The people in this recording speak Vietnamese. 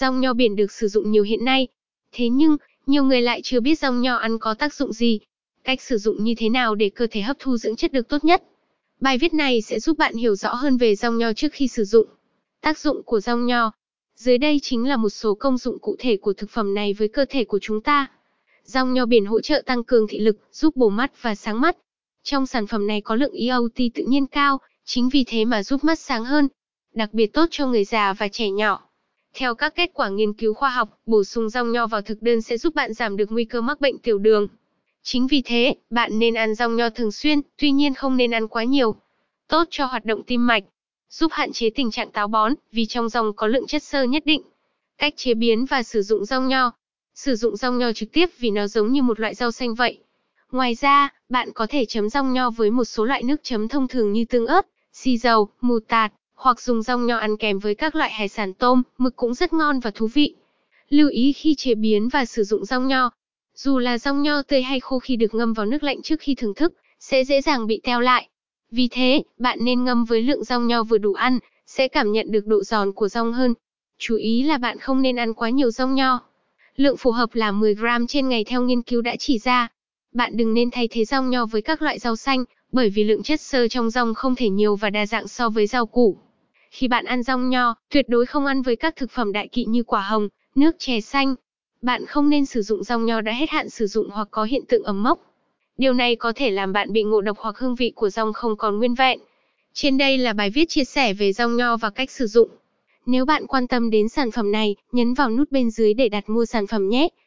Rong nho biển được sử dụng nhiều hiện nay. Thế nhưng, nhiều người lại chưa biết rong nho ăn có tác dụng gì. Cách sử dụng như thế nào để cơ thể hấp thu dưỡng chất được tốt nhất. Bài viết này sẽ giúp bạn hiểu rõ hơn về rong nho trước khi sử dụng. Tác dụng của rong nho. Dưới đây chính là một số công dụng cụ thể của thực phẩm này với cơ thể của chúng ta. Rong nho biển hỗ trợ tăng cường thị lực, giúp bổ mắt và sáng mắt. Trong sản phẩm này có lượng iot tự nhiên cao, chính vì thế mà giúp mắt sáng hơn. Đặc biệt tốt cho người già và trẻ nhỏ. Theo các kết quả nghiên cứu khoa học, bổ sung rong nho vào thực đơn sẽ giúp bạn giảm được nguy cơ mắc bệnh tiểu đường. Chính vì thế, bạn nên ăn rong nho thường xuyên, tuy nhiên không nên ăn quá nhiều. Tốt cho hoạt động tim mạch, giúp hạn chế tình trạng táo bón, vì trong rong có lượng chất xơ nhất định. Cách chế biến và sử dụng rong nho. Sử dụng rong nho trực tiếp vì nó giống như một loại rau xanh vậy. Ngoài ra, bạn có thể chấm rong nho với một số loại nước chấm thông thường như tương ớt, xì dầu, mù tạt, hoặc dùng rong nho ăn kèm với các loại hải sản tôm, mực cũng rất ngon và thú vị. Lưu ý khi chế biến và sử dụng rong nho. Dù là rong nho tươi hay khô khi được ngâm vào nước lạnh trước khi thưởng thức, sẽ dễ dàng bị teo lại. Vì thế, bạn nên ngâm với lượng rong nho vừa đủ ăn, sẽ cảm nhận được độ giòn của rong hơn. Chú ý là bạn không nên ăn quá nhiều rong nho. Lượng phù hợp là 10g trên ngày theo nghiên cứu đã chỉ ra. Bạn đừng nên thay thế rong nho với các loại rau xanh, bởi vì lượng chất xơ trong rong không thể nhiều và đa dạng so với rau củ. Khi bạn ăn rong nho, tuyệt đối không ăn với các thực phẩm đại kỵ như quả hồng, nước chè xanh. Bạn không nên sử dụng rong nho đã hết hạn sử dụng hoặc có hiện tượng ẩm mốc. Điều này có thể làm bạn bị ngộ độc hoặc hương vị của rong không còn nguyên vẹn. Trên đây là bài viết chia sẻ về rong nho và cách sử dụng. Nếu bạn quan tâm đến sản phẩm này, nhấn vào nút bên dưới để đặt mua sản phẩm nhé.